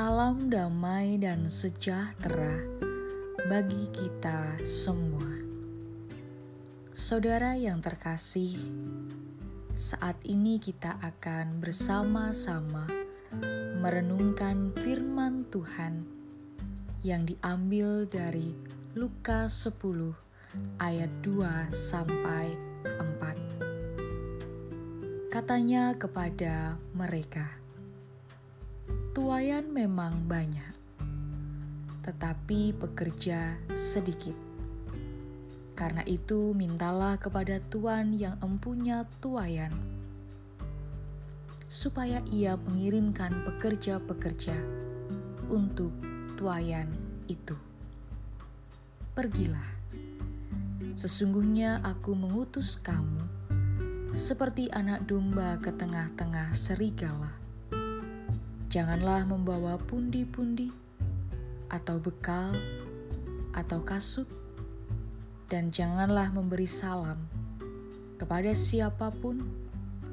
Salam damai dan sejahtera bagi kita semua. Saudara yang terkasih, saat ini kita akan bersama-sama merenungkan firman Tuhan yang diambil dari Lukas 10 ayat 2 sampai 4. Katanya kepada mereka, Tuayan memang banyak, tetapi pekerja sedikit. Karena itu, mintalah kepada Tuhan yang empunya tuayan, supaya Ia mengirimkan pekerja-pekerja untuk tuayan itu. Pergilah, sesungguhnya Aku mengutus kamu seperti anak domba ke tengah-tengah serigala Janganlah membawa pundi-pundi atau bekal atau kasut, dan janganlah memberi salam kepada siapa pun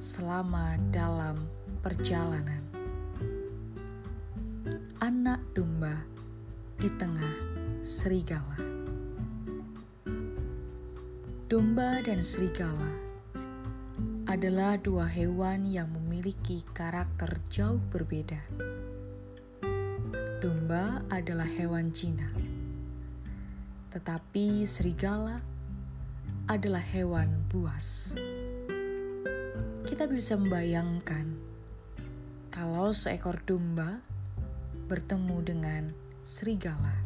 selama dalam perjalanan. Anak domba di tengah serigala. Domba dan serigala adalah dua hewan yang memiliki karakter jauh berbeda. Domba adalah hewan jinak, tetapi serigala adalah hewan buas. Kita bisa membayangkan kalau seekor domba bertemu dengan serigala.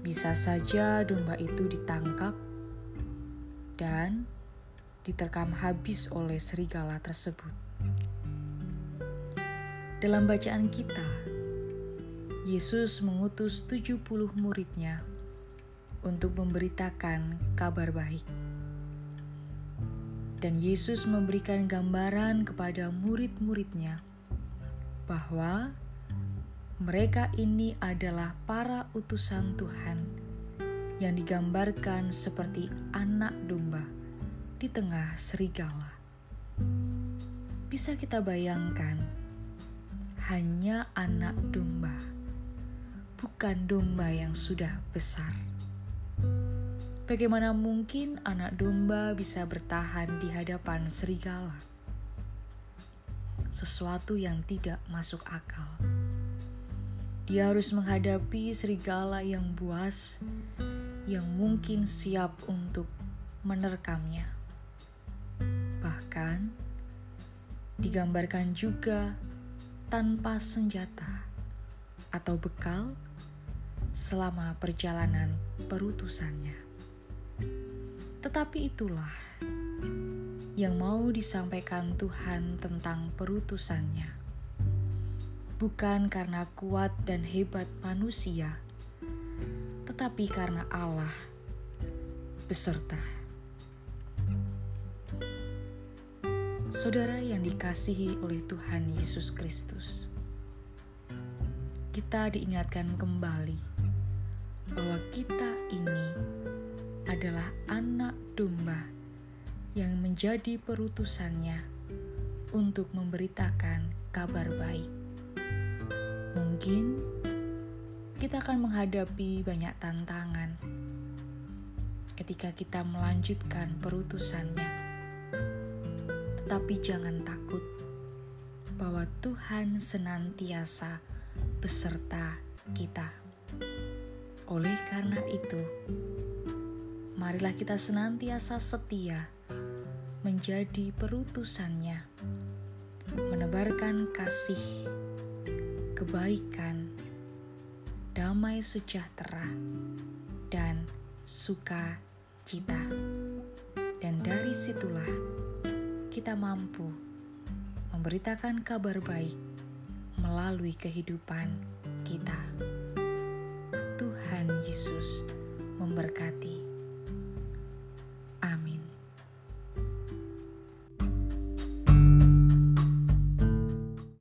Bisa saja domba itu ditangkap dan diterkam habis oleh serigala tersebut. Dalam bacaan kita, Yesus mengutus 70 muridnya untuk memberitakan kabar baik. Dan Yesus memberikan gambaran kepada murid-muridnya bahwa mereka ini adalah para utusan Tuhan yang digambarkan seperti anak domba di tengah serigala. Bisa kita bayangkan, hanya anak domba, bukan domba yang sudah besar. Bagaimana mungkin anak domba bisa bertahan di hadapan serigala? Sesuatu yang tidak masuk akal. Dia harus menghadapi serigala yang buas, yang mungkin siap untuk menerkamnya. Digambarkan juga tanpa senjata atau bekal selama perjalanan perutusannya. Tetapi itulah yang mau disampaikan Tuhan tentang perutusannya. Bukan karena kuat dan hebat manusia, tetapi karena Allah beserta Saudara yang dikasihi oleh Tuhan Yesus Kristus, kita diingatkan kembali bahwa kita ini adalah anak domba yang menjadi perutusannya untuk memberitakan kabar baik. Mungkin kita akan menghadapi banyak tantangan ketika kita melanjutkan perutusannya tapi jangan takut bahwa Tuhan senantiasa beserta kita. Oleh karena itu, marilah kita senantiasa setia menjadi perutusannya, menebarkan kasih, kebaikan, damai sejahtera, dan sukacita. Dan dari situlah kita mampu memberitakan kabar baik melalui kehidupan kita. Tuhan Yesus memberkati.